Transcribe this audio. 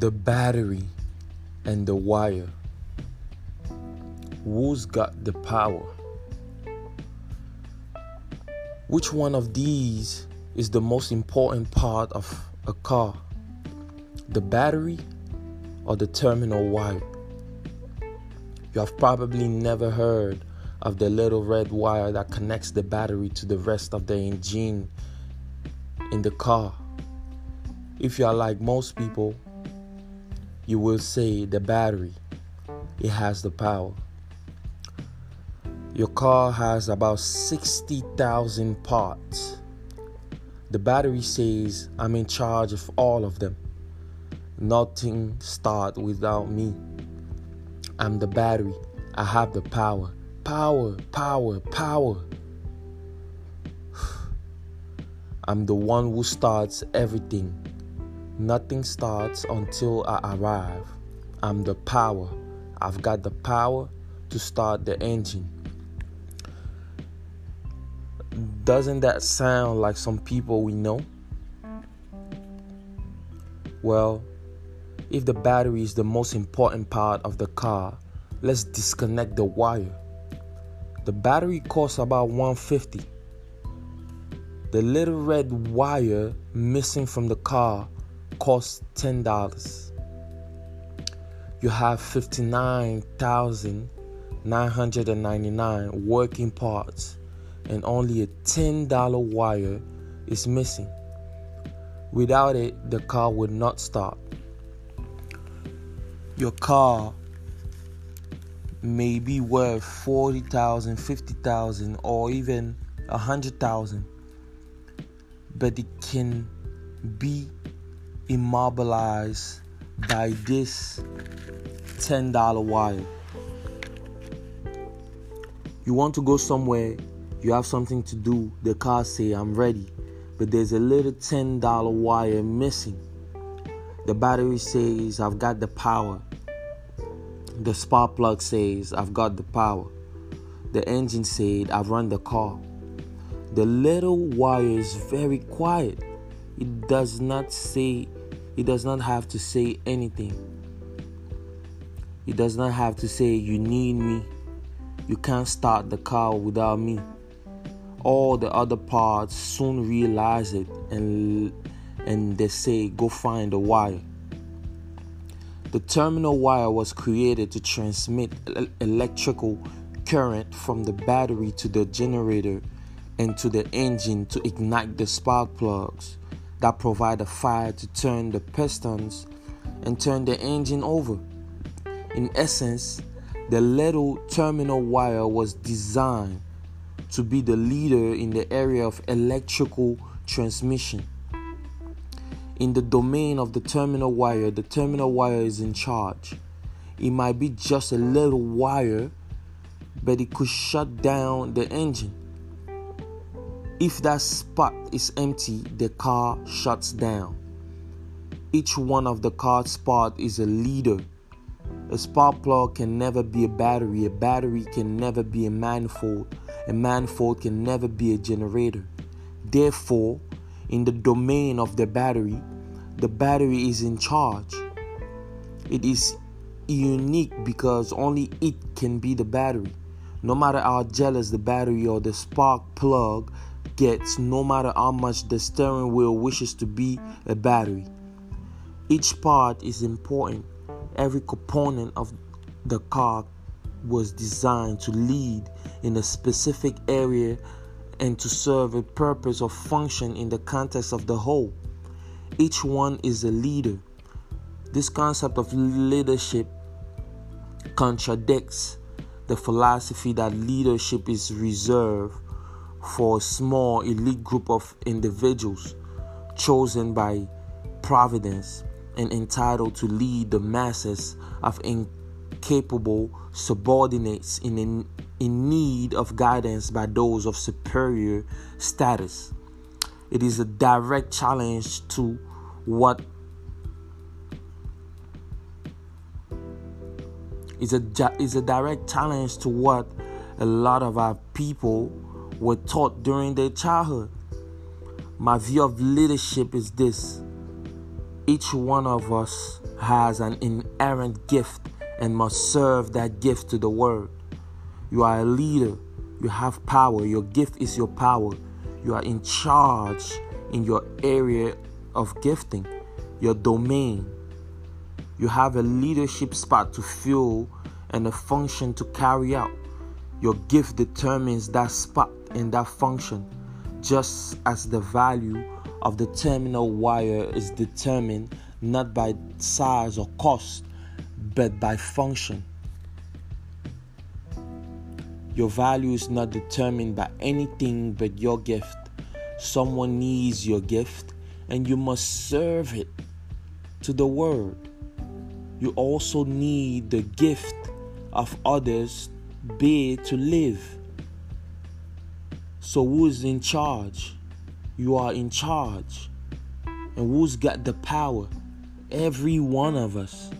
the battery and the wire. Who's got the power? Which one of these is the most important part of a car? The battery or the terminal wire? You have probably never heard of the little red wire that connects the battery to the rest of the engine in the car. If you are like most people, you will say the battery, it has the power. Your car has about 60,000 parts. The battery says, I'm in charge of all of them. Nothing start without me. I'm the battery. I have the power. Power, power, power. I'm the one who starts everything. Nothing starts until I arrive. I'm the power. I've got the power to start the engine. Doesn't that sound like some people we know? Well, if the battery is the most important part of the car, let's disconnect the wire. The battery costs about 150. The little red wire missing from the car costs $10. You have 59,999 working parts and only a $10 wire is missing. Without it, the car would not start. Your car may be worth 40,000, 50,000 or even 100,000 but it can be immobilized by this $10 wire. You want to go somewhere, you have something to do, the car say I'm ready, but there's a little $10 wire missing. The battery says I've got the power. The spark plug says I've got the power. The engine said I've run the car. The little wire is very quiet. It does not say, it does not have to say anything. It does not have to say, You need me. You can't start the car without me. All the other parts soon realize it and, and they say, Go find the wire. The terminal wire was created to transmit electrical current from the battery to the generator and to the engine to ignite the spark plugs that provide a fire to turn the pistons and turn the engine over. In essence, the little terminal wire was designed to be the leader in the area of electrical transmission. In the domain of the terminal wire, the terminal wire is in charge. It might be just a little wire, but it could shut down the engine. If that spot is empty, the car shuts down. Each one of the car spots is a leader. A spark plug can never be a battery. A battery can never be a manifold. A manifold can never be a generator. Therefore, in the domain of the battery, the battery is in charge. It is unique because only it can be the battery. No matter how jealous the battery or the spark plug gets no matter how much the steering wheel wishes to be a battery. Each part is important. Every component of the car was designed to lead in a specific area and to serve a purpose or function in the context of the whole. Each one is a leader. This concept of leadership contradicts the philosophy that leadership is reserved for a small elite group of individuals chosen by providence and entitled to lead the masses of incapable subordinates in, in, in need of guidance by those of superior status. It is a direct challenge to what is a is a direct challenge to what a lot of our people were taught during their childhood. My view of leadership is this each one of us has an inherent gift and must serve that gift to the world. You are a leader. You have power. Your gift is your power. You are in charge in your area of gifting, your domain. You have a leadership spot to fill and a function to carry out. Your gift determines that spot and that function, just as the value of the terminal wire is determined not by size or cost, but by function. Your value is not determined by anything but your gift. Someone needs your gift, and you must serve it to the world. You also need the gift of others be it to live. So, who's in charge? You are in charge. And who's got the power? Every one of us.